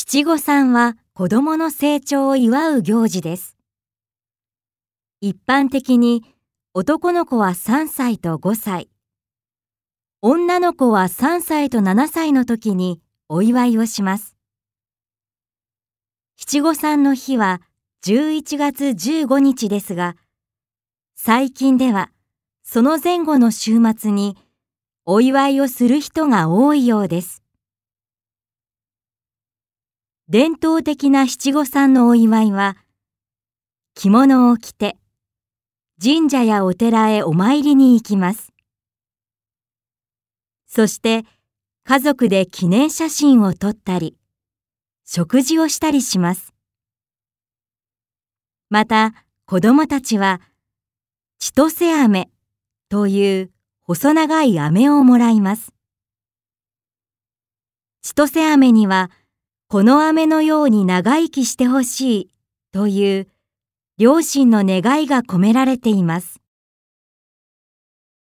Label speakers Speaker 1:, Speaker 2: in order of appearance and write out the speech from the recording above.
Speaker 1: 七五三は子供の成長を祝う行事です。一般的に男の子は3歳と5歳、女の子は3歳と7歳の時にお祝いをします。七五三の日は11月15日ですが、最近ではその前後の週末にお祝いをする人が多いようです。伝統的な七五三のお祝いは、着物を着て神社やお寺へお参りに行きます。そして家族で記念写真を撮ったり、食事をしたりします。また子供たちは千歳飴という細長い飴をもらいます。千歳飴にはこの飴のように長生きしてほしいという両親の願いが込められています。